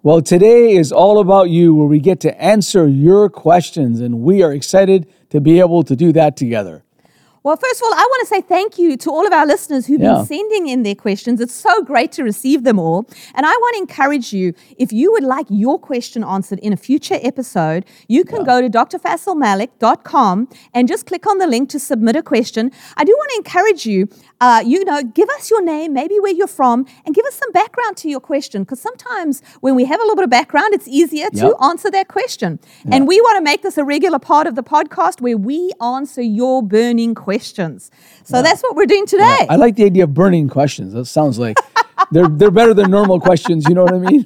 Well, today is all about you, where we get to answer your questions, and we are excited to be able to do that together. Well, first of all, I want to say thank you to all of our listeners who've Yeah. been sending in their questions. It's so great to receive them all. And I want to encourage you if you would like your question answered in a future episode, you can go to drfaisalmalick.com and just click on the link to submit a question. I do want to encourage you, uh, you know, give us your name, maybe where you're from, and give us some background to your question. Because sometimes when we have a little bit of background, it's easier to answer that question. And we want to make this a regular part of the podcast where we answer your burning questions. So that's what we're doing today. I like the idea of burning questions. That sounds like they're they're better than normal questions. You know what I mean?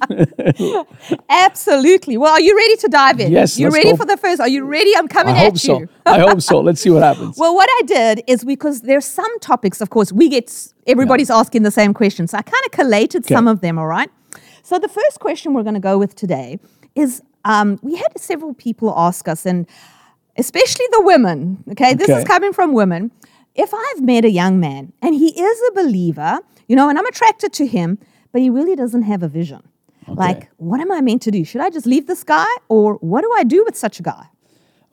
Absolutely. Well, are you ready to dive in? Yes, You ready go. for the first? Are you ready? I'm coming I coming hope at so. I hope so. Let's see what happens. Well, what I did is because there's some topics, of course, we get everybody's asking the same question. So I kind of collated some of them, all right? So the first question we're going to go with today is um, we had several people ask us, and especially the women, okay, this is coming from women. If I've met a young man and he is a believer, you know, and I'm attracted to him, but he really doesn't have a vision. Like, what am I meant to do? Should I just leave this guy or what do I do with such a guy?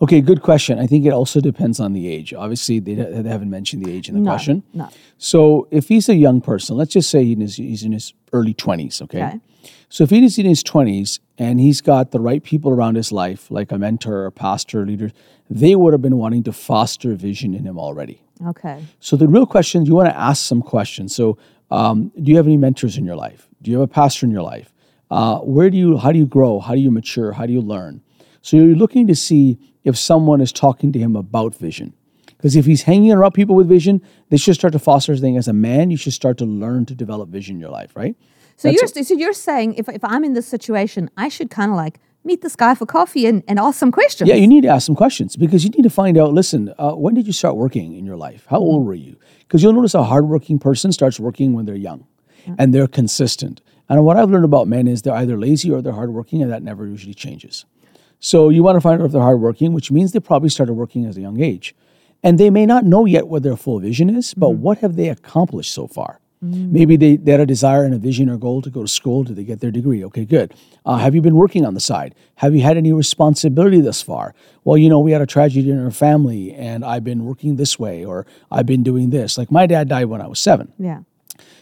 Okay, good question. I think it also depends on the age. Obviously, they, they haven't mentioned the age in the No, question. no. So if he's a young person, let's just say he is- he's in his early 20s, okay? Okay. So if he's in his 20s and he's got the right people around his life, like a mentor, a pastor, leader, they would have been wanting to foster vision in him already. Okay. So the real question, you want to ask some questions. So um, do you have any mentors in your life? Do you have a pastor in your life? Uh, where do you, how do you grow? How do you mature? How do you learn? So you're looking to see if someone is talking to him about vision. Because if he's hanging around people with vision, they should start to foster thing. As a man, you should start to learn to develop vision in your life, right? So That's you're so you're saying if if I'm in this situation, I should kind of like meet this guy for coffee and, and ask some questions. Yeah, you need to ask some questions because you need to find out. Listen, uh, when did you start working in your life? How old were you? Because you'll notice a hardworking person starts working when they're young, and they're consistent. And what I've learned about men is they're either lazy or they're hardworking, and that never usually changes. So you want to find out if they're hardworking, which means they probably started working at a young age, and they may not know yet what their full vision is, but mm-hmm. what have they accomplished so far? Mm. Maybe they, they had a desire and a vision or goal to go to school. Did they get their degree? Okay, good. Uh, have you been working on the side? Have you had any responsibility thus far? Well, you know, we had a tragedy in our family and I've been working this way or I've been doing this. Like my dad died when I was seven. Yeah.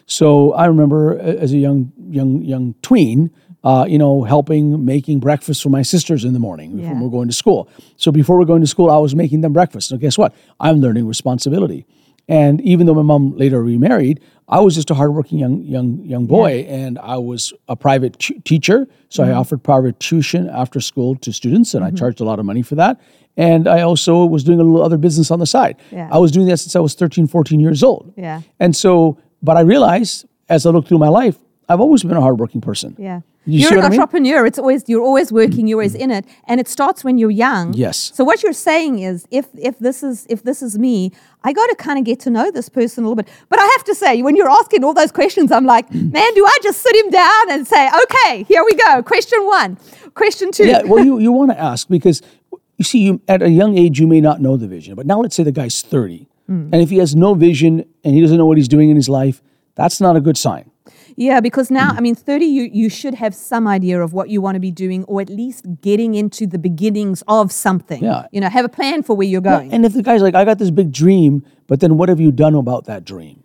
So I remember uh, as a young young young tween, uh, you know, helping making breakfast for my sisters in the morning before Yeah. we're going to school. So before we're going to school, I was making them breakfast. So guess what? I'm learning responsibility. And even though my mom later remarried, I was just a hardworking young young young boy, and I was a private tu- teacher. So Mm-hmm. I offered private tuition after school to students, and I charged a lot of money for that. And I also was doing a little other business on the side. Yeah. I was doing that since I was 13, 14 years old. Yeah. And so, but I realized as I look through my life, I've always been a hardworking person. Yeah. You are an what I mean? entrepreneur. It's always you're always working. You're always in it, and it starts when you're young. Yes. So what you're saying is, if if this is if this is me, I got to kind of get to know this person a little bit. But I have to say, when you're asking all those questions, I'm like, man, do I just sit him down and say, okay, here we go. Question one, question two. Yeah, well, you, you want to ask because you see, you at a young age, you may not know the vision. But now let's say the guy's 30. Hmm. And if he has no vision and he doesn't know what he's doing in his life, that's not a good sign. Yeah, because now, Mm. I mean, 30, you, you should have some idea of what you want to be doing, or at least getting into the beginnings of something. Yeah. You know, have a plan for where you're going. And if the guy's like, I got this big dream, but then what have you done about that dream?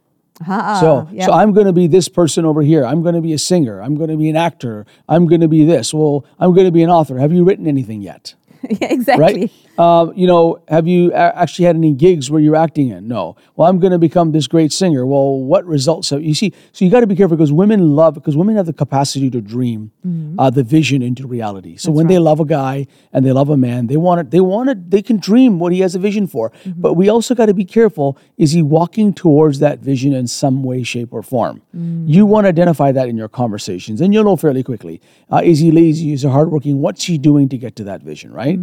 Ah, So, yeah. so I'm going to be this person over here. I'm going to be a singer. I'm going to be an actor. I'm going to be this. Well, I'm going to be an author. Have you written anything yet? yeah, exactly. right? Um, you know, have you a- actually had any gigs where you're acting in? No. Well, I'm going to become this great singer. Well, what results have you see? So you got to be careful because women love because women have the capacity to dream uh, the vision into reality. So when they love a guy and they love a man, they want it. They want it. They can dream what he has a vision for. But we also got to be careful. Is he walking towards that vision in some way, shape, or form? You want to identify that in your conversations, and you'll know fairly quickly. Uh, is he lazy? Is he hardworking? What's he doing to get to that vision? Right?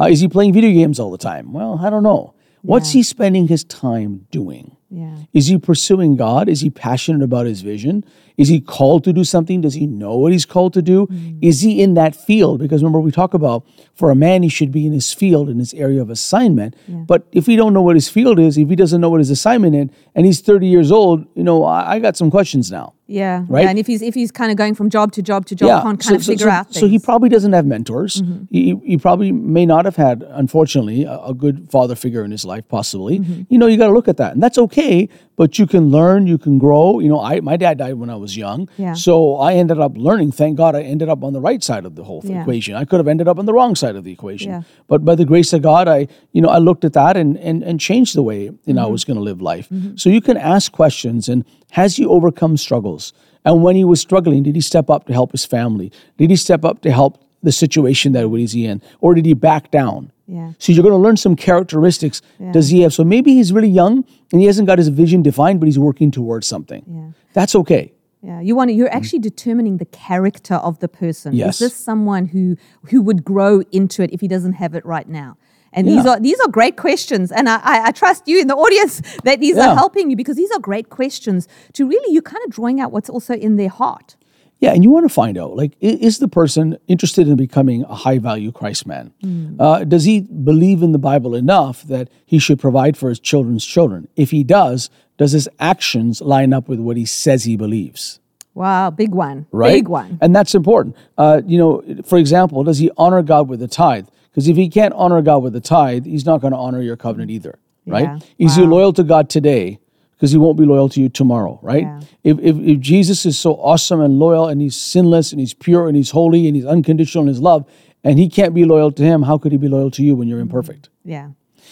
Uh, is he playing video games all the time? Well, I don't know. What's he spending his time doing? Yeah. Is he pursuing God? Is he passionate about his vision? Is he called to do something? Does he know what he's called to do? Is he in that field? Because remember, we talk about for a man, he should be in his field, in his area of assignment. But if he don't know what his field is, if he doesn't know what his assignment is, and he's 30 years old, you know, I, I got some questions now. Yeah. Right? Yeah, And if he's if he's kind of going from job to job to job, can't kind of figure out So he things. Mm-hmm. probably doesn't have mentors. He, he probably may not have had, unfortunately, a, a good father figure in his life, possibly. Mm-hmm. You know, you got to look at that. And that's okay, but you can learn, you can grow. You know, I my dad died when I was young. Yeah. So I ended up learning. Thank God I ended up on the right side of the whole Yeah. equation. I could have ended up on the wrong side of the equation. Yeah. But by the grace of God, I, you know, I looked at that and and, and changed the way you Mm-hmm. know I was going to live life. So you can ask questions and has he overcome struggles? And when he was struggling, did he step up to help his family? Did he step up to help the situation that was he in? Or did he back down? Yeah. So you're going to learn some characteristics. Does he have? So maybe he's really young and he hasn't got his vision defined, but he's working towards something. Yeah. That's okay. Yeah, you want to, you're mm. actually determining the character of the person. Yes. Is this someone who who would grow into it if he doesn't have it right now? And these are these are great questions, and I, I, I trust you in the audience that these Yeah. are helping you because these are great questions to really you kind of drawing out what's also in their heart. Yeah, and you want to find out like, is the person interested in becoming a high value Christ man? Uh, does he believe in the Bible enough that he should provide for his children's children? If he does, does his actions line up with what he says he believes? Wow, big one, Right? big one. And that's important. Uh, you know, for example, does he honor God with the tithe? Because if he can't honor God with the tithe, he's not going to honor your covenant either, right? Yeah. Is he loyal to God today? Because he won't be loyal to you tomorrow, right? Yeah. If, if, if Jesus is so awesome and loyal and he's sinless and he's pure and he's holy and he's unconditional in his love, and he can't be loyal to him, how could he be loyal to you when you're imperfect? Yeah,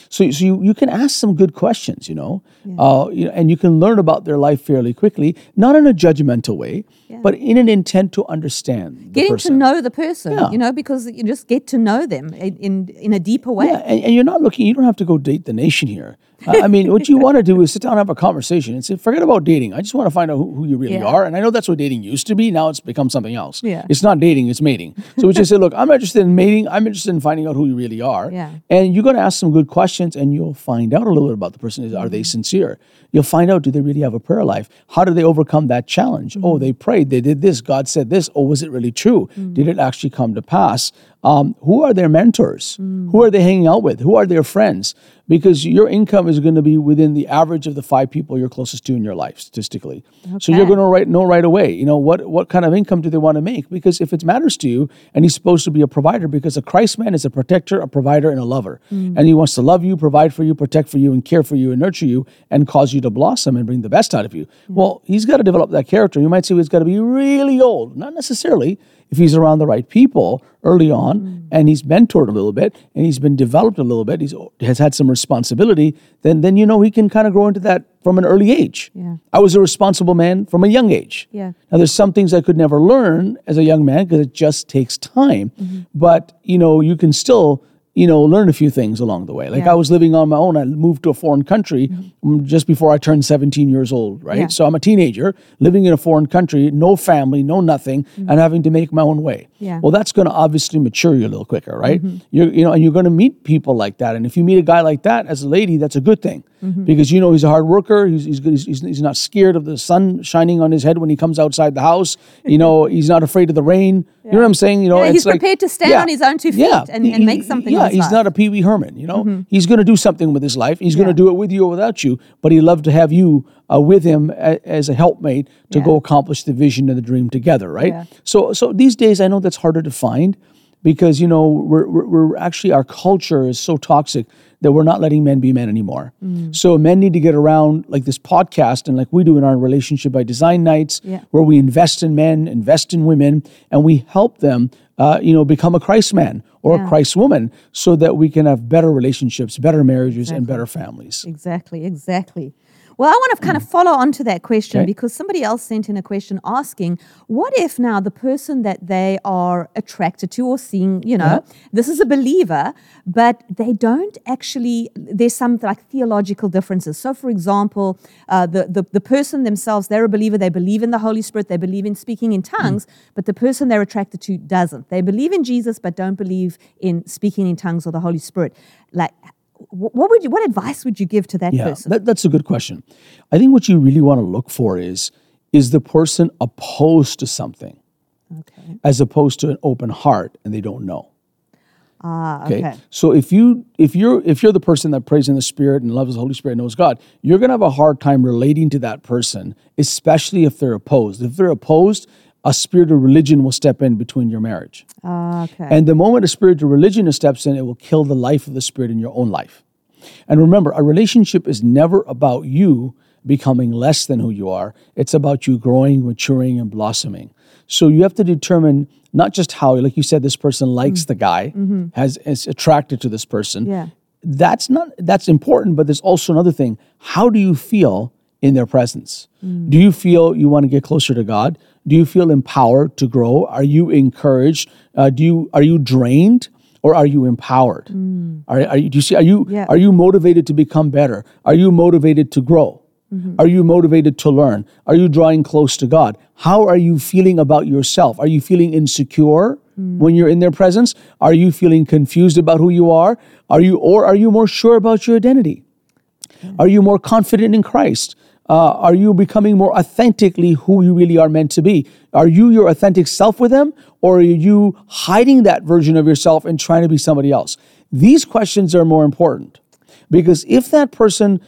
So, so you, you can ask some good questions, you know, uh, you know, and you can learn about their life fairly quickly, not in a judgmental way, but in an intent to understand the getting to know the person, Yeah. you know, because you just get to know them in in, in a deeper way. Yeah, and, and you're not looking. You don't have to go date the nation here. I mean, what you want to do is sit down and have a conversation and say, forget about dating. I just want to find out who, who you really Yeah. are. And I know that's what dating used to be. Now it's become something else. Yeah. It's not dating, it's mating. So we just say, look, I'm interested in mating. I'm interested in finding out who you really are. Yeah. And you're going to ask some good questions and you'll find out a little bit about the person. Is Are Mm-hmm. they sincere? You'll find out, do they really have a prayer life? How do they overcome that challenge? Mm-hmm. Oh, they prayed. They did this. God said this. Oh, was it really true? Mm-hmm. Did it actually come to pass? Um, who are their mentors? Mm. Who are they hanging out with? Who are their friends? Because your income is going to be within the average of the five people you're closest to in your life, statistically. So you're going to right, know right away, you know, what, what kind of income do they want to make? Because if it matters to you, and he's supposed to be a provider, because a Christ man is a protector, a provider, and a lover. And he wants to love you, provide for you, protect for you, and care for you, and nurture you, and cause you to blossom and bring the best out of you. Well, he's got to develop that character. You might say he's got to be really old. Not necessarily. If he's around the right people early on, mm. and he's mentored a little bit, and he's been developed a little bit, he's has had some responsibility, then then you know he can kind of grow into that from an early age. Yeah. I was a responsible man from a young age. Yeah. Now there's some things I could never learn as a young man because it just takes time. Mm-hmm. But you know, you can still you know learn a few things along the way. Like Yeah. I was living on my own. I moved to a foreign country um, just before I turned 17 years old. Right. Yeah. So I'm a teenager living in a foreign country, no family, no nothing, mm-hmm. and having to make my own way. Yeah. Well, that's going to obviously mature you a little quicker, right? Mm-hmm. You're you know, and you're going to meet people like that. And if you meet a guy like that as a lady, that's a good thing because you know he's a hard worker. He's he's, good, he's he's he's not scared of the sun shining on his head when he comes outside the house. You know, he's not afraid of the rain. You know what I'm saying? You know, Yeah, he's like- prepared to stand on his own two feet and- and make something of Yeah, he's life. not a Pee Wee Herman. You know, he's going to do something with his life. He's going Yeah. to do it with you or without you. But he'd love to have you uh, with him a, as a helpmate to Yeah. go accomplish the vision and the dream together, right? Yeah. So, so these days, I know that's harder to find because you know we're, we're, we're actually our culture is so toxic that we're not letting men be men anymore. Mm. So men need to get around like this podcast and like we do in our relationship by design nights, Yeah. where we invest in men, invest in women, and we help them, uh, you know, become a Christ man or Yeah. a Christ woman, so that we can have better relationships, better marriages, and better families. Exactly, exactly. Well, I want to kind of follow on to that question Okay. because somebody else sent in a question asking, what if now the person that they are attracted to or seeing, you know, this is a believer, but they don't actually, there's some like theological differences. So, for example, uh, the, the, the person themselves, they're a believer, they believe in the Holy Spirit, they believe in speaking in tongues, but the person they're attracted to doesn't. They believe in Jesus, but don't believe in speaking in tongues or the Holy Spirit. Like, what would you, what advice would you give to that Yeah, person? that, that's a good question. I think what you really want to look for is is the person opposed to something Okay. as opposed to an open heart and they don't know. Ah, okay. So if you if you're if you're the person that prays in the Spirit and loves the Holy Spirit and knows God, you're gonna have a hard time relating to that person, especially if they're opposed. If they're opposed, a spirit of religion will step in between your marriage. Ah, okay. And the moment a spirit of religion steps in, it will kill the life of the spirit in your own life. And remember, a relationship is never about you becoming less than who you are. It's about you growing, maturing, and blossoming. So you have to determine not just how, like you said, this person likes the guy, has is attracted to this person. Mm-hmm. Yeah. That's not that's important, but there's also another thing. How do you feel in their presence? Mm. Do you feel you want to get closer to God? Do you feel empowered to grow? Are you encouraged? Uh, do you are you drained? Or are you empowered? Are, are you, do you see? Are you Mm. Yeah. are you motivated to become better? Are you motivated to grow? Mm-hmm. Are you motivated to learn? Are you drawing close to God? How are you feeling about yourself? Are you feeling insecure Mm. when you're in their presence? Are you feeling confused about who you are? Are you or are you more sure about your identity? Are you more confident in Christ? Uh, are you becoming more authentically who you really are meant to be? Are you your authentic self with them, or are you hiding that version of yourself and trying to be somebody else? These questions are more important because if that person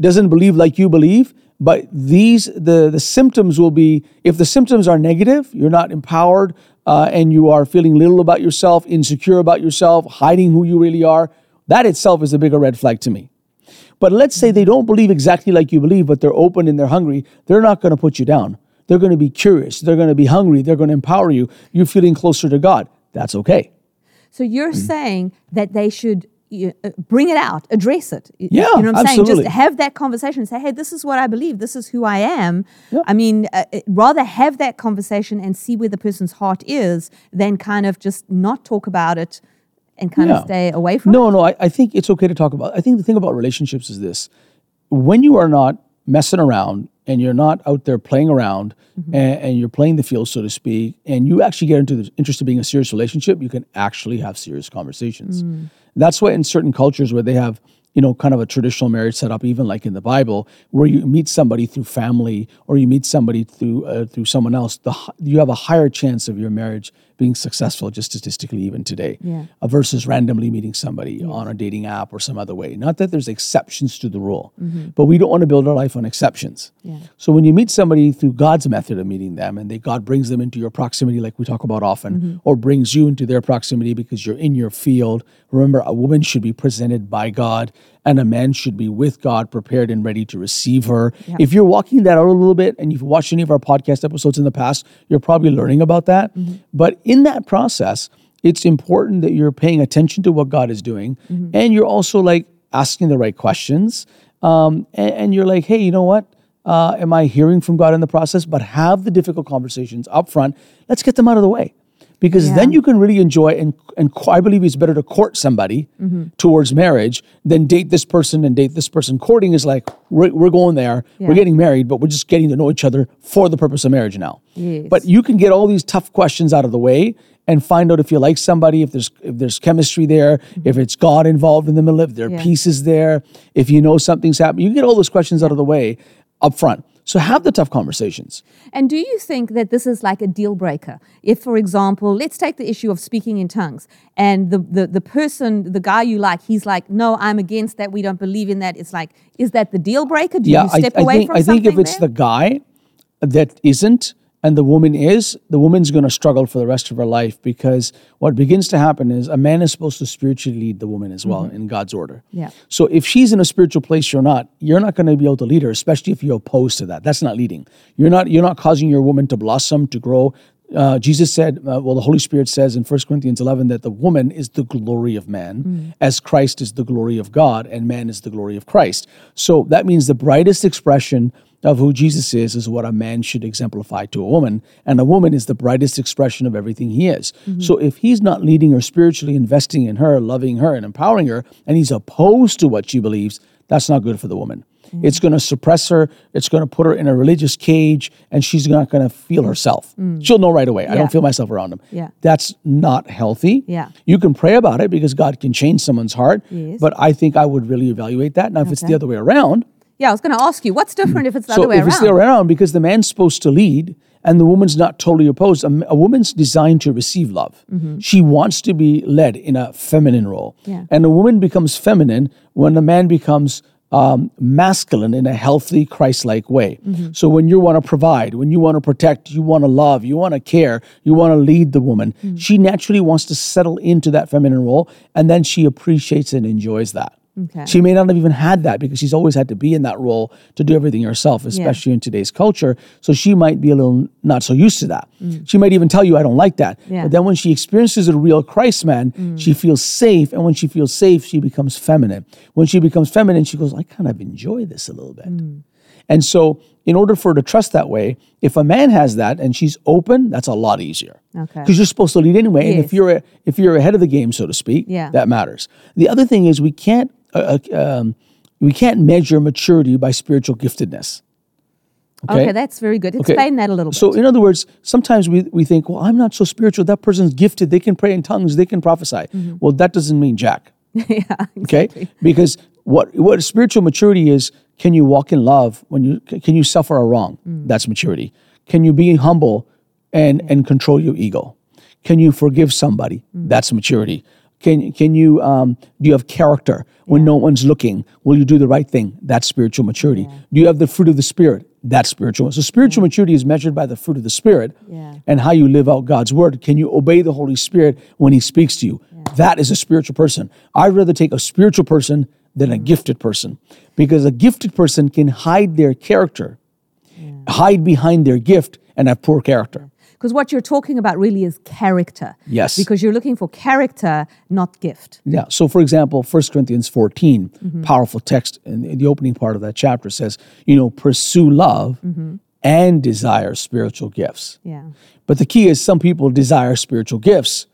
doesn't believe like you believe, but these the the symptoms will be if the symptoms are negative, you're not empowered, uh, and you are feeling little about yourself, insecure about yourself, hiding who you really are. That itself is a bigger red flag to me. But let's say they don't believe exactly like you believe, but they're open and they're hungry. They're not going to put you down. They're going to be curious. They're going to be hungry. They're going to empower you. You're feeling closer to God. That's okay. So you're Mm. saying that they should uh, bring it out, address it. Yeah, you know what I'm saying. Just have that conversation. and Say, hey, this is what I believe. This is who I am. Yeah. I mean, uh, uh, rather have that conversation and see where the person's heart is than kind of just not talk about it and kind Yeah. of stay away from it. No, no, I, I think it's okay to talk about. I think the thing about relationships is this: when you are not messing around and you're not out there playing around and, and you're playing the field, so to speak, and you actually get into the interest of being a serious relationship, you can actually have serious conversations. That's why in certain cultures where they have you know, kind of a traditional marriage setup, even like in the Bible, where you meet somebody through family or you meet somebody through uh, through someone else, the you have a higher chance of your marriage being successful, just statistically, even today, Yeah. uh, versus randomly meeting somebody on a dating app or some other way. Not that there's exceptions to the rule, but we don't want to build our life on exceptions. Yeah. So when you meet somebody through God's method of meeting them, and they God brings them into your proximity, like we talk about often, or brings you into their proximity because you're in your field. Remember, a woman should be presented by God, and a man should be with God, prepared and ready to receive her. If you're walking that out a little bit, and you've watched any of our podcast episodes in the past, you're probably learning about that. But in that process, it's important that you're paying attention to what God is doing, and you're also like asking the right questions. Um, and, and you're like, hey, you know what? Uh, am I hearing from God in the process? But have the difficult conversations up front. Let's get them out of the way. Because then you can really enjoy and and I believe it's better to court somebody mm-hmm. towards marriage than date this person and date this person. Courting is like we're, we're going there, Yeah. we're getting married, but we're just getting to know each other for the purpose of marriage now. Yes. But you can get all these tough questions out of the way and find out if you like somebody, if there's if there's chemistry there, mm-hmm. if it's God involved in the middle, if there are Yeah. pieces there, if you know something's happening. You can get all those questions out of the way up front. So have the tough conversations. And do you think that this is like a deal breaker? If, for example, let's take the issue of speaking in tongues, and the, the, the person, the guy you like, he's like, no, I'm against that. We don't believe in that. It's like, is that the deal breaker? Do yeah, you step I away think from I think if it's there? the guy that isn't and the woman is, the woman's going to struggle for the rest of her life because what begins to happen is a man is supposed to spiritually lead the woman as well in God's order. Mm-hmm. Yeah. So if she's in a spiritual place you're not, you're not going to be able to lead her, especially if you're opposed to that. That's not leading. You're not you're not causing your woman to blossom, to grow. Uh, Jesus said, uh, well, the Holy Spirit says in 1 Corinthians 11 that the woman is the glory of man, as Christ is the glory of God, and man is the glory of Christ. So that means the brightest expression of who Jesus is is what a man should exemplify to a woman, and a woman is the brightest expression of everything he is. Mm-hmm. So if he's not leading her spiritually, investing in her, loving her, and empowering her, and he's opposed to what she believes, that's not good for the woman. Mm-hmm. It's going to suppress her. It's going to put her in a religious cage, and she's not going to feel herself. Mm. She'll know right away. I don't feel myself around him. Yeah. That's not healthy. Yeah. You can pray about it because God can change someone's heart. Yes. But I think I would really evaluate that. Now, if it's the other way around, yeah, I was going to ask you, what's hmm. different if it's the so other way if it's the around? other way around, because the man's supposed to lead and the woman's not totally opposed. A, a woman's designed to receive love. Mm-hmm. She wants to be led in a feminine role. Yeah. And a woman becomes feminine when a man becomes um, masculine in a healthy, Christ like way. Mm-hmm. So when you want to provide, when you want to protect, you want to love, you want to care, you want to lead the woman, mm. she naturally wants to settle into that feminine role and then she appreciates and enjoys that. Okay. She may not have even had that because she's always had to be in that role to do everything herself, especially in today's culture. So she might be a little not so used to that. Mm. She might even tell you, I don't like that. Yeah. But then when she experiences a real Christ man, mm. she feels safe. And when she feels safe, she becomes feminine. When she becomes feminine, she goes, I kind of enjoy this a little bit. Mm. And so, in order for her to trust that way, if a man has that and she's open, that's a lot easier. Okay. Because you're supposed to lead anyway. And if you're a, if you're ahead of the game, so to speak, Yeah. that matters. The other thing is we can't uh, uh, um, we can't measure maturity by spiritual giftedness. Okay, that's very good. Explain that a little bit. So, in other words, sometimes we, we think, well, I'm not so spiritual. That person's gifted. They can pray in tongues. They can prophesy. Mm-hmm. Well, that doesn't mean jack. yeah, Okay, because what what spiritual maturity is? Can you walk in love when you can you suffer a wrong? Mm. That's maturity. Can you be humble and and control your ego? Can you forgive somebody? Mm. That's maturity. Can can you um, do you have character when no one's looking? Will you do the right thing? That's spiritual maturity. Do you have the fruit of the spirit? That's spiritual. So spiritual maturity is measured by the fruit of the spirit Yeah. and how you live out God's word. Can you obey the Holy Spirit when He speaks to you? That is a spiritual person. I'd rather take a spiritual person than a gifted person because a gifted person can hide their character, hide behind their gift, and have poor character. Because what you're talking about really is character. Yes. Because you're looking for character, not gift. Yeah. So, for example, 1 Corinthians 14, mm-hmm. powerful text in the- in the opening part of that chapter says, you know, pursue love mm-hmm. and desire spiritual gifts. Yeah. But the key is some people desire spiritual gifts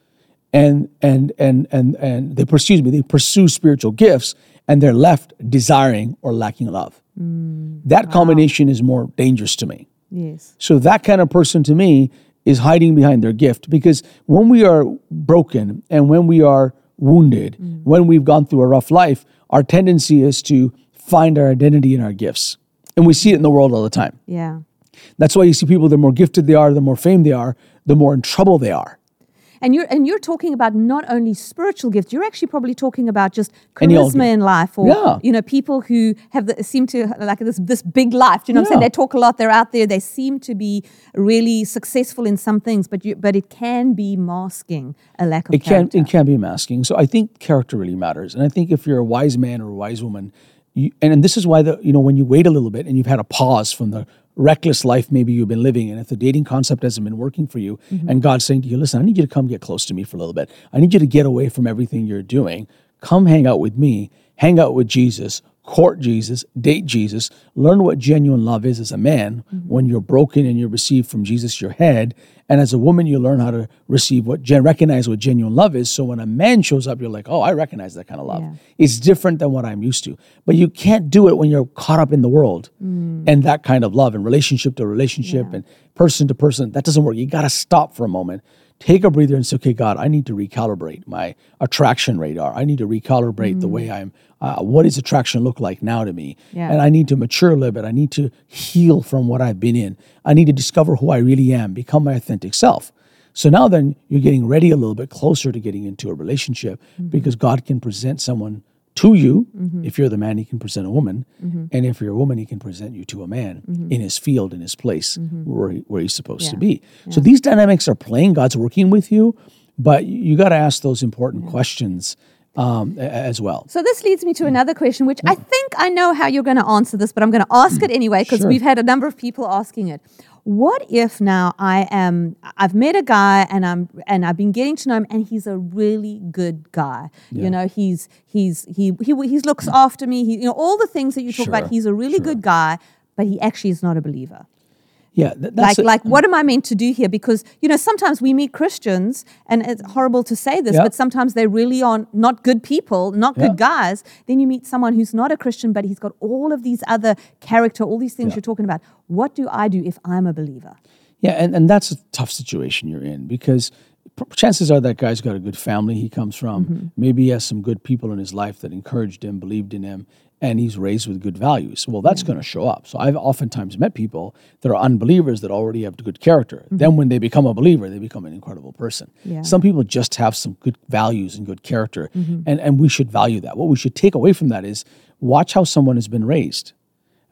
and and and and and they pursue me, they pursue spiritual gifts and they're left desiring or lacking love. Mm. that combination is more dangerous to me. Yes. So that kind of person to me is hiding behind their gift because when we are broken and when we are wounded, mm. when we've gone through a rough life, our tendency is to find our identity in our gifts. And we see it in the world all the time. Yeah. That's why you see people, the more gifted they are, the more fame they are, the more in trouble they are. And you're and you're talking about not only spiritual gifts. You're actually probably talking about just charisma in life, or Yeah. you know, people who have the, seem to like this this big life. Do You know, what I'm saying they talk a lot. They're out there. They seem to be really successful in some things, but you, but it can be masking a lack of It can character. it can be masking. So I think character really matters, and I think if you're a wise man or a wise woman, you, and, and this is why the you know when you wait a little bit and you've had a pause from the reckless life maybe you've been living, and if the dating concept hasn't been working for you, mm-hmm. and God's saying to you, listen, I need you to come get close to me for a little bit. I need you to get away from everything you're doing. Come hang out with me. Hang out with Jesus. Court Jesus, date Jesus, learn what genuine love is as a man mm-hmm. when you're broken and you receive from Jesus your head. And as a woman, you learn how to receive what, gen- recognize what genuine love is. So when a man shows up, you're like, oh, I recognize that kind of love. Yeah. It's different than what I'm used to. But you can't do it when you're caught up in the world mm. and that kind of love and relationship to relationship and person to person. That doesn't work. You got to stop for a moment. Take a breather and say, okay, God, I need to recalibrate my attraction radar. I need to recalibrate the way I'm, uh, what does attraction look like now to me? Yeah. And I need to mature a little bit. I need to heal from what I've been in. I need to discover who I really am, become my authentic self. So now then you're getting ready a little bit closer to getting into a relationship because God can present someone to you. Mm-hmm. If you're the man, he can present a woman. Mm-hmm. And if you're a woman, he can present you to a man mm-hmm. in his field, in his place where, he, where he's supposed to Yeah. be. So these dynamics are playing. God's working with you, but you got to ask those important questions um, as well. So this leads me to mm. another question, which I mm. think I know how you're going to answer this, but I'm going to ask mm. it anyway because Sure. we've had a number of people asking it. What if now I am I've met a guy and I'm and I've been getting to know him and he's a really good guy. You know, he's he's he he he looks after me. He you know all the things that you talk Sure, about. He's a really good guy, but he actually is not a believer. Yeah, Like, a- like, what am I meant to do here? Because you know, sometimes we meet Christians, and it's horrible to say this, Yeah. but sometimes they really are not good people, not Yeah. good guys. Then you meet someone who's not a Christian, but he's got all of these other character, all these things Yeah. you're talking about. What do I do if I'm a believer? Yeah, and, and that's a tough situation you're in because chances are that guy's got a good family he comes from. Mm-hmm. Maybe he has some good people in his life that encouraged him, believed in him, and he's raised with good values. Well, that's going to show up. So I've oftentimes met people that are unbelievers that already have good character. Then when they become a believer, they become an incredible person. Mm-hmm. Yeah. Some people just have some good values and good character, Mm-hmm. and, and we should value that. What we should take away from that is watch how someone has been raised.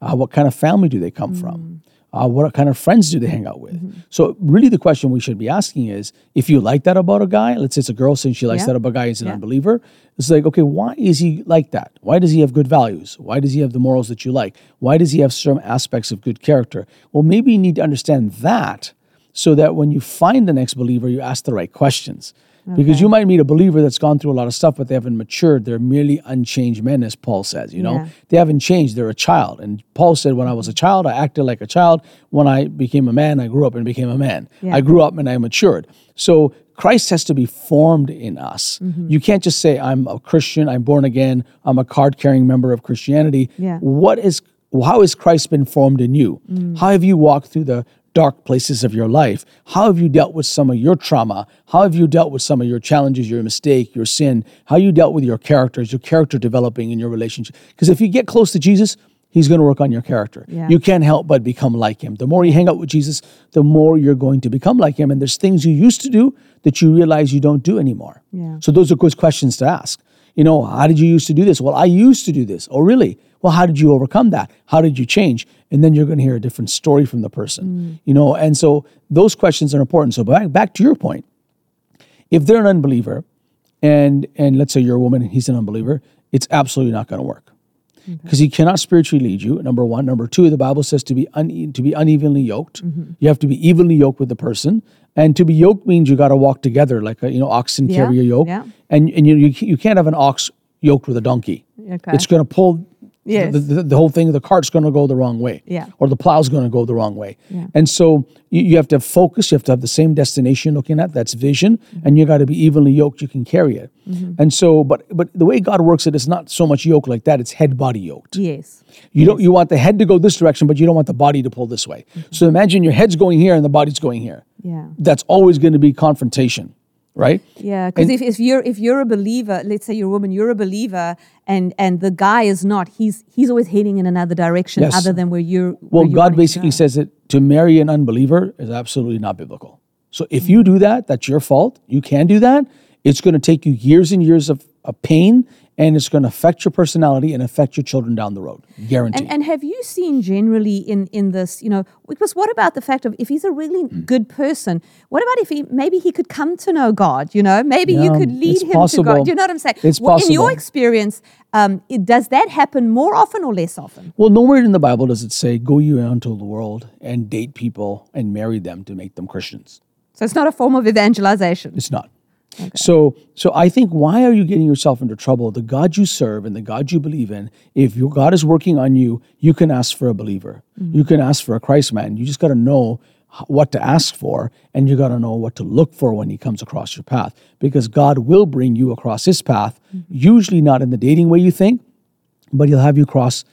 Uh, what kind of family do they come from? Uh, what kind of friends do they hang out with? Mm-hmm. So, really, the question we should be asking is if you like that about a guy, let's say it's a girl saying she likes Yeah. that about a guy, he's an Yeah. unbeliever. It's like, okay, why is he like that? Why does he have good values? Why does he have the morals that you like? Why does he have certain aspects of good character? Well, maybe you need to understand that so that when you find the next believer, you ask the right questions. Because you might meet a believer that's gone through a lot of stuff, but they haven't matured. They're merely unchanged men, as Paul says. You know, Yeah. they haven't changed. They're a child. And Paul said, when I was a child, I acted like a child. When I became a man, I grew up and became a man. Yeah. I grew up and I matured. So Christ has to be formed in us. Mm-hmm. You can't just say, I'm a Christian, I'm born again, I'm a card carrying member of Christianity. Yeah. What is how has Christ been formed in you? Mm. How have you walked through the dark places of your life? How have you dealt with some of your trauma? How have you dealt with some of your challenges, your mistake, your sin? How you dealt with your characters, your character developing in your relationship? Because if you get close to Jesus, He's going to work on your character. Yeah. You can't help but become like him. The more you hang out with Jesus, the more you're going to become like him. And there's things you used to do that you realize you don't do anymore. Yeah. So those are good questions to ask. You know, how did you used to do this? Well, I used to do this. Oh, really? Well, how did you overcome that? How did you change? And then you're going to hear a different story from the person. Mm. You know, and so those questions are important. So back back to your point, if they're an unbeliever, and and let's say you're a woman and he's an unbeliever, it's absolutely not going to work mm-hmm. because he cannot spiritually lead you. Number one, number two, the Bible says to be une- to be unevenly yoked. Mm-hmm. You have to be evenly yoked with the person, and to be yoked means you got to walk together, like a, you know, oxen Yeah, carry a yoke, yeah. and and you you you can't have an ox yoked with a donkey. Okay. It's going to pull. Yes. The, the, the whole thing, the cart's going to go the wrong way. Yeah. Or the plow's going to go the wrong way. Yeah. And so you, you have to have focus. You have to have the same destination looking at. That's vision. Mm-hmm. And you got to be evenly yoked. You can carry it. And so, but but the way God works it is not so much yoke like that. It's head body yoked. Yes. You don't. You want the head to go this direction, but you don't want the body to pull this way. So imagine your head's going here and the body's going here. Yeah. That's always going to be confrontation, right? Yeah, because if, if you're if you're a believer, let's say you're a woman, you're a believer, and and the guy is not. He's he's always heading in another direction Yes. other than where you're. Well, where you're God basically go. says that to marry an unbeliever is absolutely not biblical. So if you mm. do that, that's your fault. You can do that. It's going to take you years and years of, of pain, and it's going to affect your personality and affect your children down the road. Guaranteed. And, and have you seen generally in, in this, you know, because what about the fact of if he's a really Hmm. good person, what about if he maybe he could come to know God, you know, maybe you could lead him to. God. Do you know what I'm saying? It's Well, In your experience, um, it, does that happen more often or less often? well, nowhere in the Bible does it say, go you out into the world and date people and marry them to make them Christians. So it's not a form of evangelization. It's not. So, so I think why are you getting yourself into trouble? The God you serve and the God you believe in, if your God is working on you, you can ask for a believer. Mm-hmm. You can ask for a Christ man. You just got to know what to ask for, and you got to know what to look for when he comes across your path, because God will bring you across his path. Mm-hmm. Usually not in the dating way you think, but he'll have you cross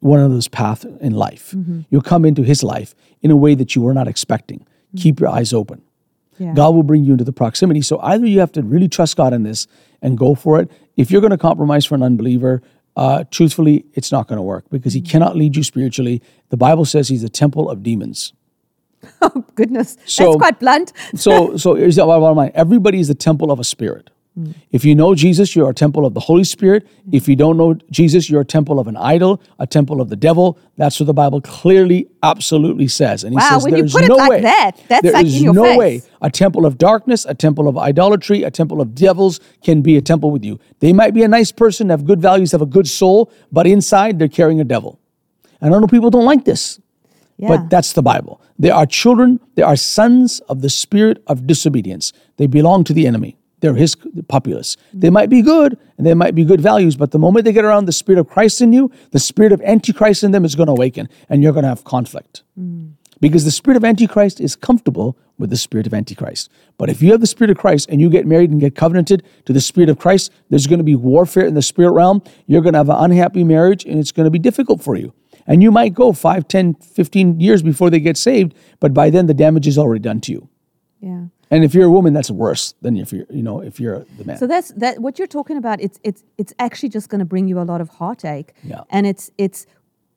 one of those paths in life. Mm-hmm. You'll come into his life in a way that you were not expecting. Keep your eyes open. Yeah. God will bring you into the proximity. So either you have to really trust God in this and go for it. If you're going to compromise for an unbeliever, uh, truthfully, it's not going to work because he cannot lead you spiritually. The Bible says he's a temple of demons. Oh goodness, So- that's quite blunt. So, so here's the bottom line: everybody is the temple of a spirit. If you know Jesus, you're a temple of the Holy Spirit. If you don't know Jesus, you're a temple of an idol, a temple of the devil. That's what the Bible clearly, absolutely says. And he Wow, says when you there's put it no like way, that, that's there like is no face. way a temple of darkness, a temple of idolatry, a temple of devils can be a temple with you. They might be a nice person, have good values, have a good soul, but inside they're carrying a devil. And I know people don't like this. Yeah. But that's the Bible. They are children, they are sons of the spirit of disobedience. They belong to the enemy. They're his populace. They might be good and they might be good values, but the moment they get around the spirit of Christ in you, the spirit of Antichrist in them is going to awaken and you're going to have conflict. Because the spirit of Antichrist is comfortable with the spirit of Antichrist. But if you have the spirit of Christ and you get married and get covenanted to the spirit of Christ, there's going to be warfare in the spirit realm. You're going to have an unhappy marriage and it's going to be difficult for you. And you might go 5, 10, 15 years before they get saved, but by then the damage is already done to you. Yeah. And if you're a woman, that's worse than if you're, you know, if you're the man. So that's that. What you're talking about, it's it's it's actually just going to bring you a lot of heartache. Yeah. And it's it's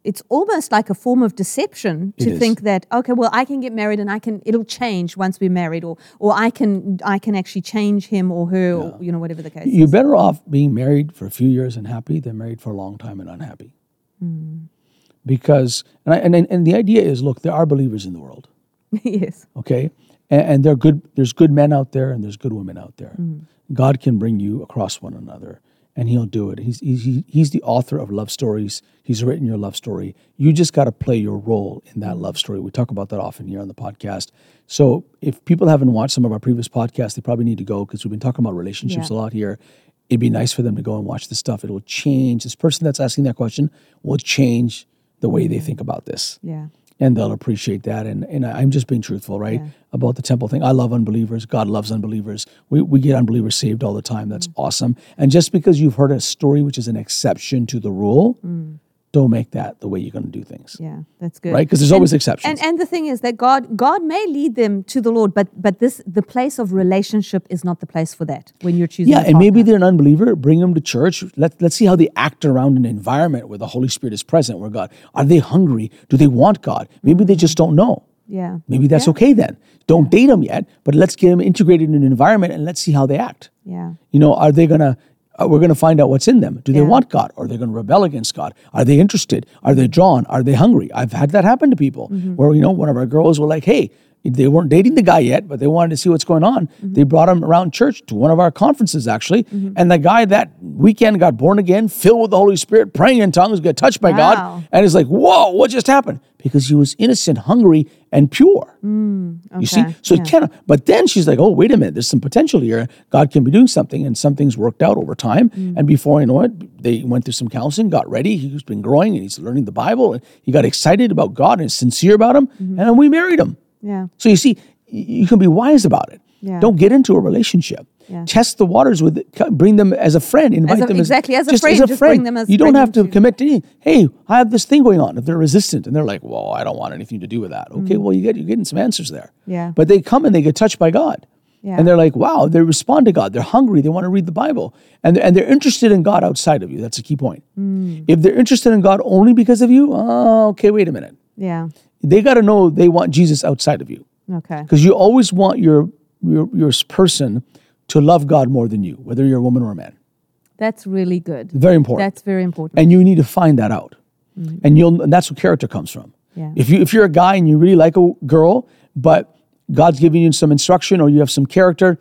it's almost like a form of deception to think that okay, well, I can get married and I can it'll change once we're married, or or I can I can actually change him or her, or you know whatever the case. you're is. better off being married for a few years and happy than married for a long time and unhappy. Hmm. Because, and, I, and, and the idea is look, there are believers in the world. yes. okay and, and they're good there's good men out there and there's good women out there. Mm-hmm. God can bring you across one another and he'll do it. He's, he's, he's the author of love stories. He's written your love story. You just got to play your role in that love story. We talk about that often here on the podcast. So if people haven't watched some of our previous podcasts they probably need to go because we've been talking about relationships Yeah. a lot here. It'd be nice for them to go and watch this stuff. It will change. This person that's asking that question will change the way they think about this. Yeah. And they'll appreciate that. And and I'm just being truthful, right, Yeah. about the temple thing. I love unbelievers. God loves unbelievers. We we get unbelievers saved all the time. That's Mm. awesome. And just because you've heard a story which is an exception to the rule, don't make that the way you're going to do things. Yeah. That's good. right? Because there's always exceptions. And and the thing is that God God may lead them to the Lord, but but this the place of relationship is not the place for that when you're choosing. yeah, and maybe they're an unbeliever. Bring them to church. Let, let's see how they act around an environment where the Holy Spirit is present, where God, are they hungry? Do they want God? Maybe they just don't know. yeah Maybe that's okay then. Don't date them yet, but let's get them integrated in an environment and let's see how they act. yeah You know, are they gonna? Uh, we're gonna find out what's in them. Do they want God? Or are they gonna rebel against God? Are they interested? Are they drawn? Are they hungry? I've had that happen to people Mm-hmm. where you know one of our girls were like, "Hey." They weren't dating the guy yet, but they wanted to see what's going on. Mm-hmm. They brought him around church to one of our conferences, actually. And the guy that weekend got born again, filled with the Holy Spirit, praying in tongues, got touched by Wow. God. And he's like, Whoa, what just happened? Because he was innocent, hungry, and pure. You see? So yeah. it cannot. But then she's like, oh, wait a minute, there's some potential here. God can be doing something. And something's worked out over time. Mm. And before I know it, they went through some counseling, got ready. He's been growing and he's learning the Bible. And he got excited about God and sincere about him. Mm-hmm. And then we married him. Yeah So you see, you can be wise about it. Yeah. Don't get into a relationship. Yeah. Test the waters with it. Bring them as a friend. Invite a- them exactly, as a just friend, just bring them as a friend. you don't have to them to- commit to anything. Hey, I have this thing going on. If they're resistant and they're like, "Well, I don't want anything to do with that." Okay, well, you get you're getting some answers there. Mm. Yeah. But they come and they get touched by God. Yeah. And they're like, wow, they respond to God. They're hungry. They want to read the Bible. And, and they're interested in God outside of you. That's a key point. Mm. If they're interested in God only because of you, oh, okay, wait a minute. yeah They got to know they want Jesus outside of you okay because you always want your, your your person to love God more than you, whether you're a woman or a man. that's really good Very important. that's very important and you need to find that out, mm-hmm. and you'll and that's where character comes from. Yeah. If you if you're a guy and you really like a girl, but God's giving you some instruction or you have some character,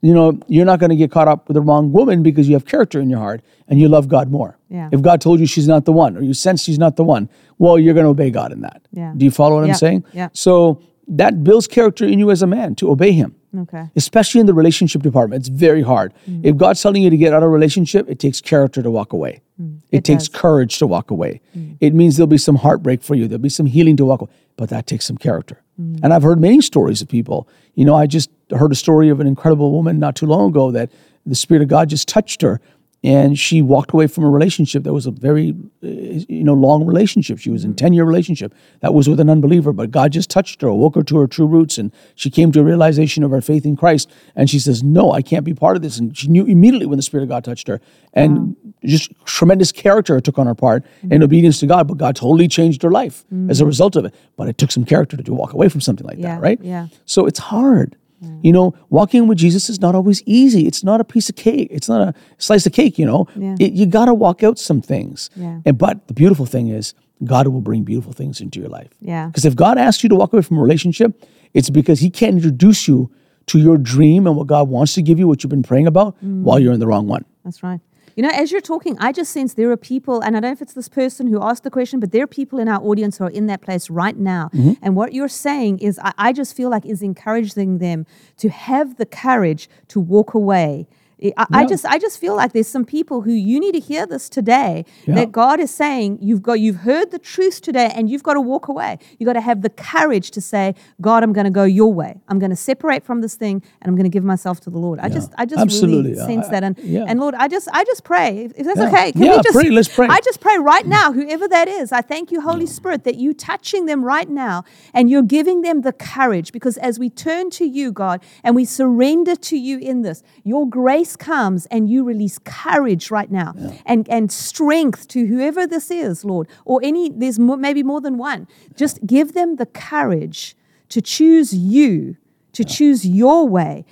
you know you're not going to get caught up with the wrong woman because you have character in your heart and you love God more. Yeah. If God told you she's not the one or you sense she's not the one, well, you're going to obey God in that. Yeah. Do you follow what Yeah. I'm saying? Yeah. So that builds character in you as a man to obey Him okay especially in the relationship department. It's very hard. Mm. If God's telling you to get out of a relationship, it takes character to walk away. It, Mm. It takes does. Courage to walk away. It means there'll be some heartbreak for you. There'll be some healing to walk away, but that takes some character. Mm. And I've heard many stories of people. You know, I just heard a story of an incredible woman not too long ago that the Spirit of God just touched her and she walked away from a relationship that was a very uh, you know long relationship. She was in mm-hmm. 10 year relationship. That was with an unbeliever but god just touched her woke her to her true roots and she came to a realization of her faith in christ. And she says no i can't be part of this. And she knew immediately when the spirit of god touched her. And just tremendous character took on her part mm-hmm. in obedience to god but god totally changed her life as a mm-hmm. result of it. But it took some character to walk away from something like Yeah, that right? yeah. so it's hard. You know, walking with Jesus is not always easy. It's not a piece of cake. It's not a slice of cake, you know. Yeah. It, you got to walk out some things. Yeah. And but the beautiful thing is God will bring beautiful things into your life. Yeah. Because if God asks you to walk away from a relationship, it's because he can't introduce you to your dream and what God wants to give you, what you've been praying about, Mm. while you're in the wrong one. That's right. You know, as you're talking, I just sense there are people, and I don't know if it's this person who asked the question, but there are people in our audience who are in that place right now. Mm-hmm. And what you're saying is, I, I just feel like is encouraging them to have the courage to walk away. I, I just I just feel like there's some people who you need to hear this today Yeah. that God is saying you've got you've heard the truth today and you've got to walk away. You've got to have the courage to say, God, I'm going to go your way. I'm going to separate from this thing and I'm going to give myself to the Lord. I just I just Absolutely. really sense I- that and yeah. and Lord, I just I just pray if, that's Yeah. okay. Can Yeah, we just pray. Let's pray. I just pray right mm. now, whoever that is, I thank you, Holy Spirit, that you touching them right now and you're giving them the courage because as we turn to you, God, and we surrender to you in this, your grace comes and you release courage right now and, and strength to whoever this is, Lord, or any, there's mo- maybe more than one. Just give them the courage to choose you to choose your way.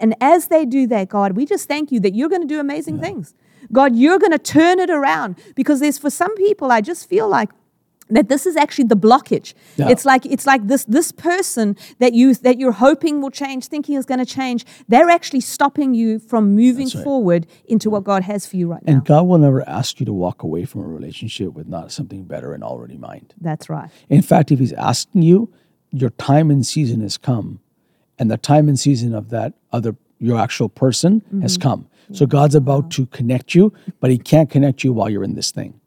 And as they do that, God, we just thank you that you're going to do amazing things. God, you're going to turn it around because there's for some people, I just feel like that this is actually the blockage. Yeah. It's like it's like this this person that you that you're hoping will change, thinking is going to change. They're actually stopping you from moving right. forward into what God has for you right now. And God will never ask you to walk away from a relationship with not something better and already mind. That's right. In fact, if He's asking you, your time and season has come, and the time and season of that other your actual person has mm-hmm. come. So God's about to connect you, but He can't connect you while you're in this thing.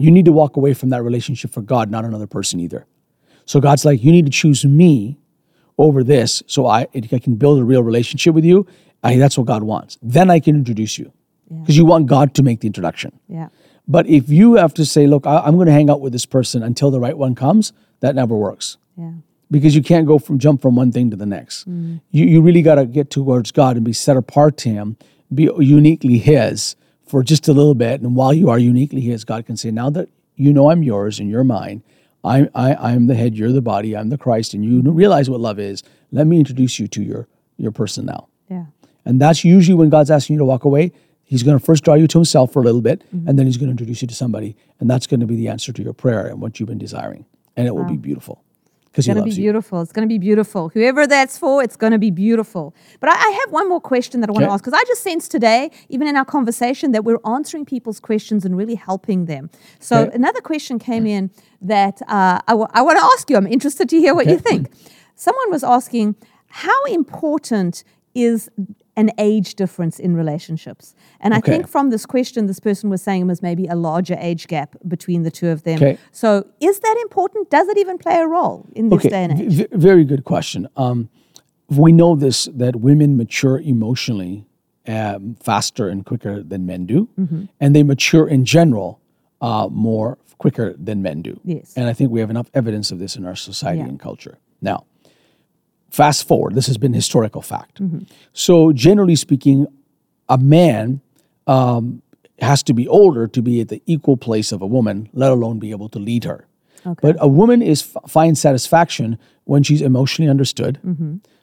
You need to walk away from that relationship for God, not another person either. So God's like, you need to choose me over this, so I, I can build a real relationship with you. I, that's what God wants. Then I can introduce you, because you want God to make the introduction. Yeah. But if you have to say, look, I, I'm going to hang out with this person until the right one comes, that never works Yeah. because you can't go from jump from one thing to the next. Mm. You, you really got to get towards God and be set apart to Him, be uniquely His for just a little bit. And while you are uniquely His, God can say, now that you know I'm yours and you're mine, I, I, I'm the head, you're the body, I'm the Christ, and you realize what love is. Let me introduce you to your, your person now. Yeah. And that's usually when God's asking you to walk away. He's going to first draw you to Himself for a little bit, mm-hmm. and then He's going to introduce you to somebody, and that's going to be the answer to your prayer and what you've been desiring, and it will be beautiful It's going to be you. beautiful. It's going to be beautiful. Whoever that's for, it's going to be beautiful. But I, I have one more question that I want to ask because I just sense today, even in our conversation, that we're answering people's questions and really helping them. So Okay. another question came in that uh, I want to ask you. I'm interested to hear what you think. Someone was asking, how important is an age difference in relationships? And I think from this question, this person was saying it was maybe a larger age gap between the two of them. Okay. So is that important? Does it even play a role in this day and age? v- very good question. Um, we know this that women mature emotionally um, faster and quicker than men do, Mm-hmm. and they mature in general uh, more quicker than men do. Yes. And I think we have enough evidence of this in our society Yeah. and culture. Now, fast forward, this has been historical fact. Mm-hmm. So, generally speaking, a man um, has to be older to be at the equal place of a woman, let alone be able to lead her. But a woman is finds satisfaction when she's emotionally understood,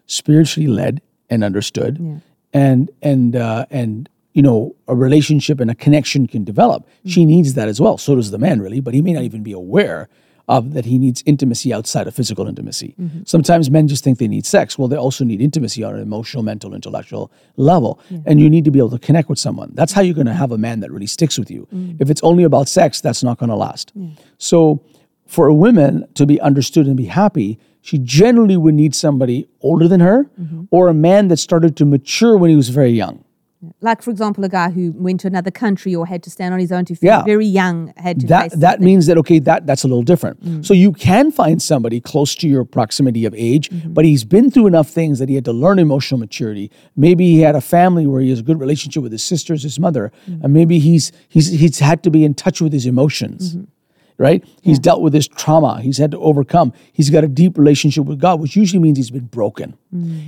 spiritually led and understood, and and uh, and you know a relationship and a connection can develop. She needs that as well. So does the man, really, but he may not even be aware of that he needs intimacy outside of physical intimacy. Mm-hmm. Sometimes men just think they need sex. Well, they also need intimacy on an emotional, mental, intellectual level. And you need to be able to connect with someone. That's how you're going to have a man that really sticks with you. Mm. If it's only about sex, that's not going to last. So for a woman to be understood and be happy, she generally would need somebody older than her mm-hmm. or a man that started to mature when he was very young. Like, for example, a guy who went to another country or had to stand on his own two feet, Yeah. very young, had to that face that means that okay that that's a little different. Mm. So you can find somebody close to your proximity of age mm-hmm. but he's been through enough things that he had to learn emotional maturity. Maybe he had a family where he has a good relationship with his sisters his mother mm-hmm. and maybe he's he's he's had to be in touch with his emotions mm-hmm. Right? He's dealt with his trauma. He's had to overcome. He's got a deep relationship with god which usually means he's been broken.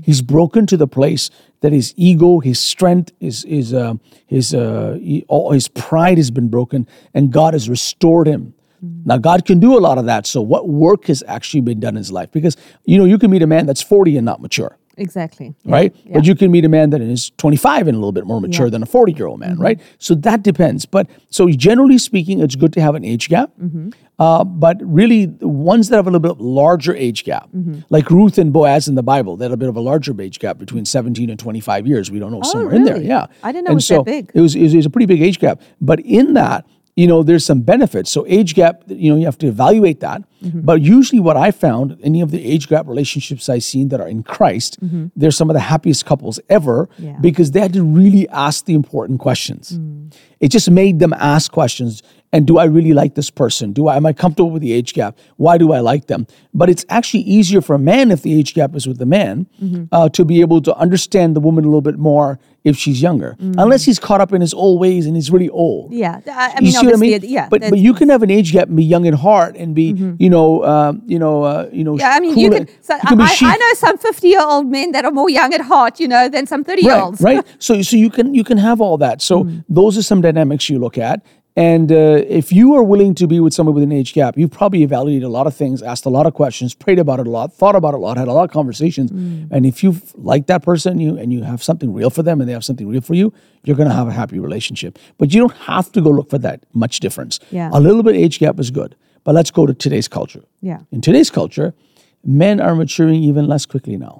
He's broken to the place that his ego his strength his his uh, his uh, he- all his pride has been broken and god has restored him. Now god can do a lot of that so what work has actually been done in his life? Because you know you can meet a man that's 40 and not mature Exactly. right? But you can meet a man that is 25 and a little bit more mature Yeah. than a 40 year old man, mm-hmm. right? So that depends. But so generally speaking, it's good to have an age gap. Mm-hmm. Uh, but really, the ones that have a little bit larger age gap, mm-hmm. like Ruth and Boaz in the Bible, that had a bit of a larger age gap between 17 and 25 years. We don't know, oh, somewhere in there. Yeah. I didn't know it And was that so big. It was, it was, it was a pretty big age gap. But in that, you know, there's some benefits. So age gap, you know, you have to evaluate that. Mm-hmm. But usually, what I found, any of the age gap relationships I've seen that are in Christ, mm-hmm. they're some of the happiest couples ever Yeah. because they had to really ask the important questions. Mm. It just made them ask questions. And do I really like this person? Do I am I comfortable with the age gap? Why do I like them? But it's actually easier for a man if the age gap is with the man mm-hmm. uh, to be able to understand the woman a little bit more if she's younger, unless he's caught up in his old ways and he's really old. Yeah, I, I You mean, see what I mean? yeah. But but you can have an age gap and be young at heart and be you know uh, you know uh, you know Yeah, I mean, cool you can. So you can I. I know some fifty-year-old men that are more young at heart, you know, than some thirty-year-olds. right right. so so you can you can have all that so Mm. those are some dynamics you look at and uh, if you are willing to be with someone with an age gap you've probably evaluated a lot of things asked a lot of questions prayed about it a lot thought about it a lot had a lot of conversations Mm. and if you like that person you and you have something real for them and they have something real for you you're going to have a happy relationship but you don't have to go look for that much difference Yeah. a little bit age gap is good but let's go to today's culture Yeah. in today's culture men are maturing even less quickly now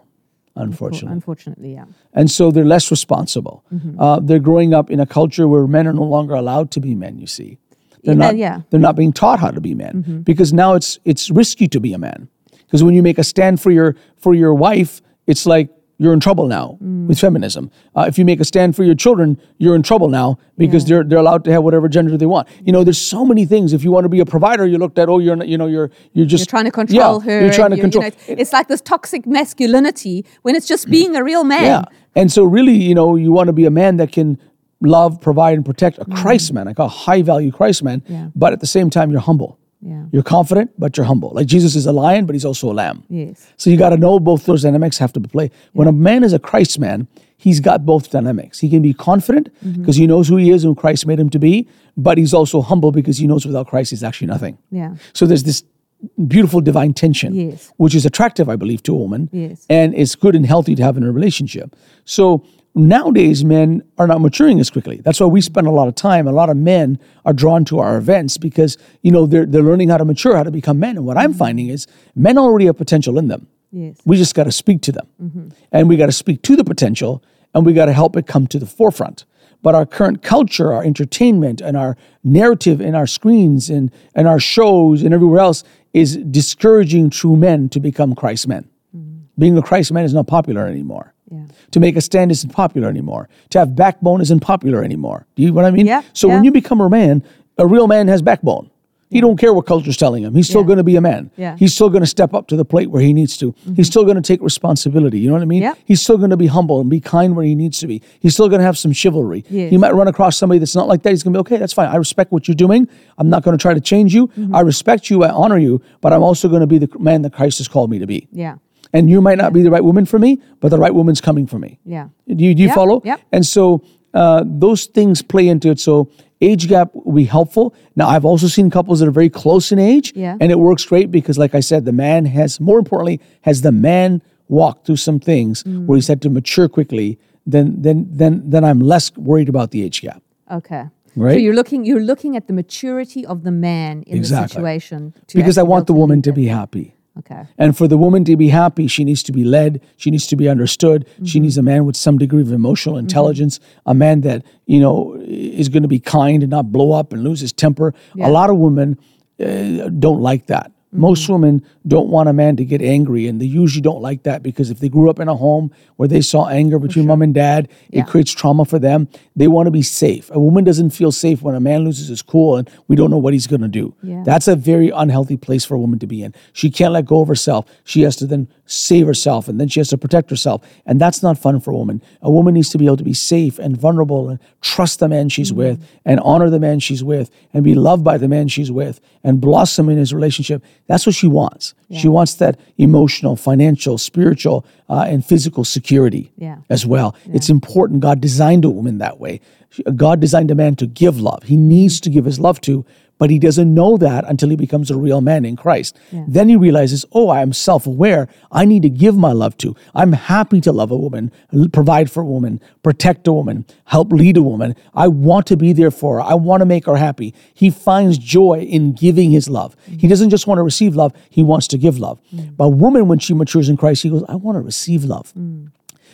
unfortunately Unfortunately, yeah. and so they're less responsible. Mm-hmm. Uh, they're growing up in a culture where men are no longer allowed to be men. You see, they're Yeah, not. yeah. Mm-hmm. They're not being taught how to be men because now it's it's risky to be a man. Because when you make a stand for your for your wife, it's like you're in trouble now Mm. with feminism. Uh, if you make a stand for your children, you're in trouble now because they're they're allowed to have whatever gender they want. You know, there's so many things. If you want to be a provider, you're looked at. Oh, you're not, you know you're you're just You're trying to control yeah, her. You're trying to control. You know, it's, it's like this toxic masculinity when it's just being a real man. Yeah. And so really, you know, you want to be a man that can love, provide, and protect a Christ man, like a high value Christ man. Mm. Yeah. But at the same time, you're humble. Yeah. You're confident, but you're humble. Like Jesus is a lion, but he's also a lamb. Yes. So you got to know both those dynamics have to play. When a man is a Christ man, he's got both dynamics. He can be confident Mm-hmm. because he knows who he is and who Christ made him to be, but he's also humble because he knows without Christ he's actually nothing. Yeah. So there's this beautiful divine tension, Yes. which is attractive, I believe, to a woman, Yes. and it's good and healthy to have in a relationship. So nowadays, men are not maturing as quickly. That's why we spend a lot of time. A lot of men are drawn to our events because you know they're they're learning how to mature, how to become men. And what I'm mm-hmm. finding is men already have potential in them. Yes. We just got to speak to them, mm-hmm. and we got to speak to the potential, and we got to help it come to the forefront. But our current culture, our entertainment, and our narrative in our screens and, and our shows and everywhere else is discouraging true men to become Christ men. Mm-hmm. Being a Christ man is not popular anymore. Yeah. To make a stand isn't popular anymore. To have backbone isn't popular anymore. Do you know what I mean? Yeah, So when you become a man, a real man has backbone. He don't care what culture's telling him. He's still Yeah. going to be a man. Yeah. He's still going to step up to the plate where he needs to. He's still going to take responsibility. You know what I mean? Yeah. He's still going to be humble and be kind where he needs to be. He's still going to have some chivalry. Yes. He might run across somebody that's not like that. He's going to be okay. That's fine. I respect what you're doing. I'm not going to try to change you. Mm-hmm. I respect you. I honor you. But I'm also going to be the man that Christ has called me to be. Yeah. And you might not be the right woman for me, but the right woman's coming for me. Yeah. Do you, do you Yep, follow? yep. And so uh, those things play into it. So age gap will be helpful. Now, I've also seen couples that are very close in age, Yeah. and it works great because, like I said, the man has, more importantly, has the man walked through some things Mm. where he's had to mature quickly. Then, then, then, then I'm less worried about the age gap. Okay. Right? So you're looking you're looking at the maturity of the man in the situation. Because I want the woman to be happy. Okay. And for the woman to be happy, she needs to be led. She needs to be understood. She needs a man with some degree of emotional intelligence, a man that, you know, is going to be kind and not blow up and lose his temper. A lot of women uh, don't like that. Mm. Most women don't want a man to get angry, and they usually don't like that because if they grew up in a home where they saw anger between mom and dad, Yeah. it creates trauma for them. They want to be safe. A woman doesn't feel safe when a man loses his cool and we don't know what he's going to do. Yeah. That's a very unhealthy place for a woman to be in. She can't let go of herself. She has to then save herself and then she has to protect herself. And that's not fun for a woman. A woman needs to be able to be safe and vulnerable and trust the man she's mm. with and honor the man she's with and be loved by the man she's with and blossom in his relationship. That's what she wants. She wants that emotional, financial, spiritual, uh, and physical security Yeah. as well. It's important. God designed a woman that way. God designed a man to give love. He needs to give his love to, but he doesn't know that until he becomes a real man in Christ. Then he realizes, oh, I am self aware. I need to give my love to. I'm happy to love a woman, provide for a woman, protect a woman, help lead a woman. I want to be there for her. I want to make her happy. He finds joy in giving his love. He mm-hmm. doesn't just want to receive love, he wants to give love. Mm. But a woman, when she matures in Christ, she goes, I want to receive love. Mm.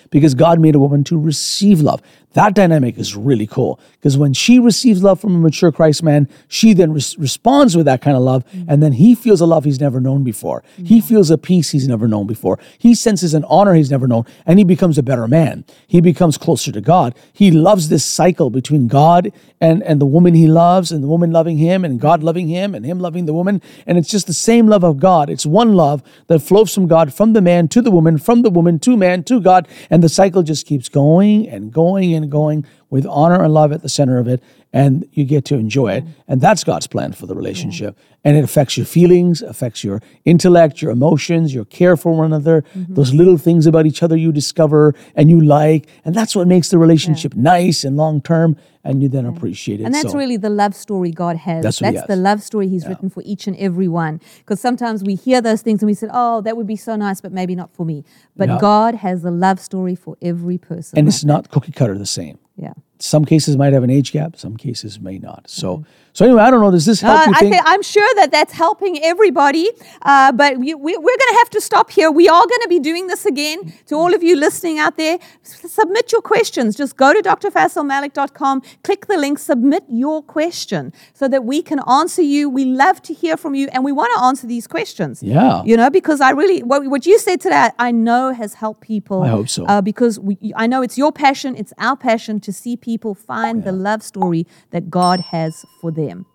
Because God made a woman to receive love. That dynamic is really cool because when she receives love from a mature Christ man, she then res- responds with that kind of love, mm-hmm. and then he feels a love he's never known before. He mm-hmm. feels a peace he's never known before. He senses an honor he's never known, and he becomes a better man. He becomes closer to God. He loves this cycle between God and, and the woman he loves, and the woman loving him, and God loving him, and him loving the woman. And it's just the same love of God. It's one love that flows from God, from the man to the woman, from the woman to man to God, and the cycle just keeps going and going and going with honor and love at the center of it, and you get to enjoy it. Mm-hmm. And that's God's plan for the mm-hmm. relationship. And it affects your feelings, affects your intellect, your emotions, your care for one another, mm-hmm. those little things about each other you discover and you like. And that's what makes the relationship nice and long term, and you then appreciate it. And that's So- really the love story God has. That's what he the love story He's written for each and every one. Because sometimes we hear those things and we say, oh, that would be so nice, but maybe not for me. But Yeah. God has a love story for every person. and it's not cookie cutter the same. yeah. Some cases might have an age gap, some cases may not. So, so anyway, I don't know. Does this help Uh, I think? I'm sure that that's helping everybody, uh, but we, we, we're going to have to stop here. We are going to be doing this again. To all of you listening out there, submit your questions. Just go to drfaisalmalick.com, click the link, submit your question so that we can answer you. We love to hear from you, and we want to answer these questions. Yeah. You know, because I really, what, what you said today, I know has helped people. I hope so. Uh, because we, I know it's your passion, it's our passion to see people find the love story that God has for them.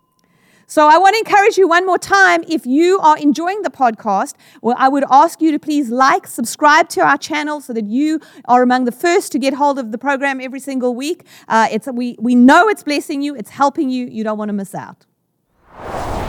So I want to encourage you one more time. If you are enjoying the podcast, well, I would ask you to please like, subscribe to our channel so that you are among the first to get hold of the program every single week. Uh, it's we we know it's blessing you, it's helping you. You don't want to miss out.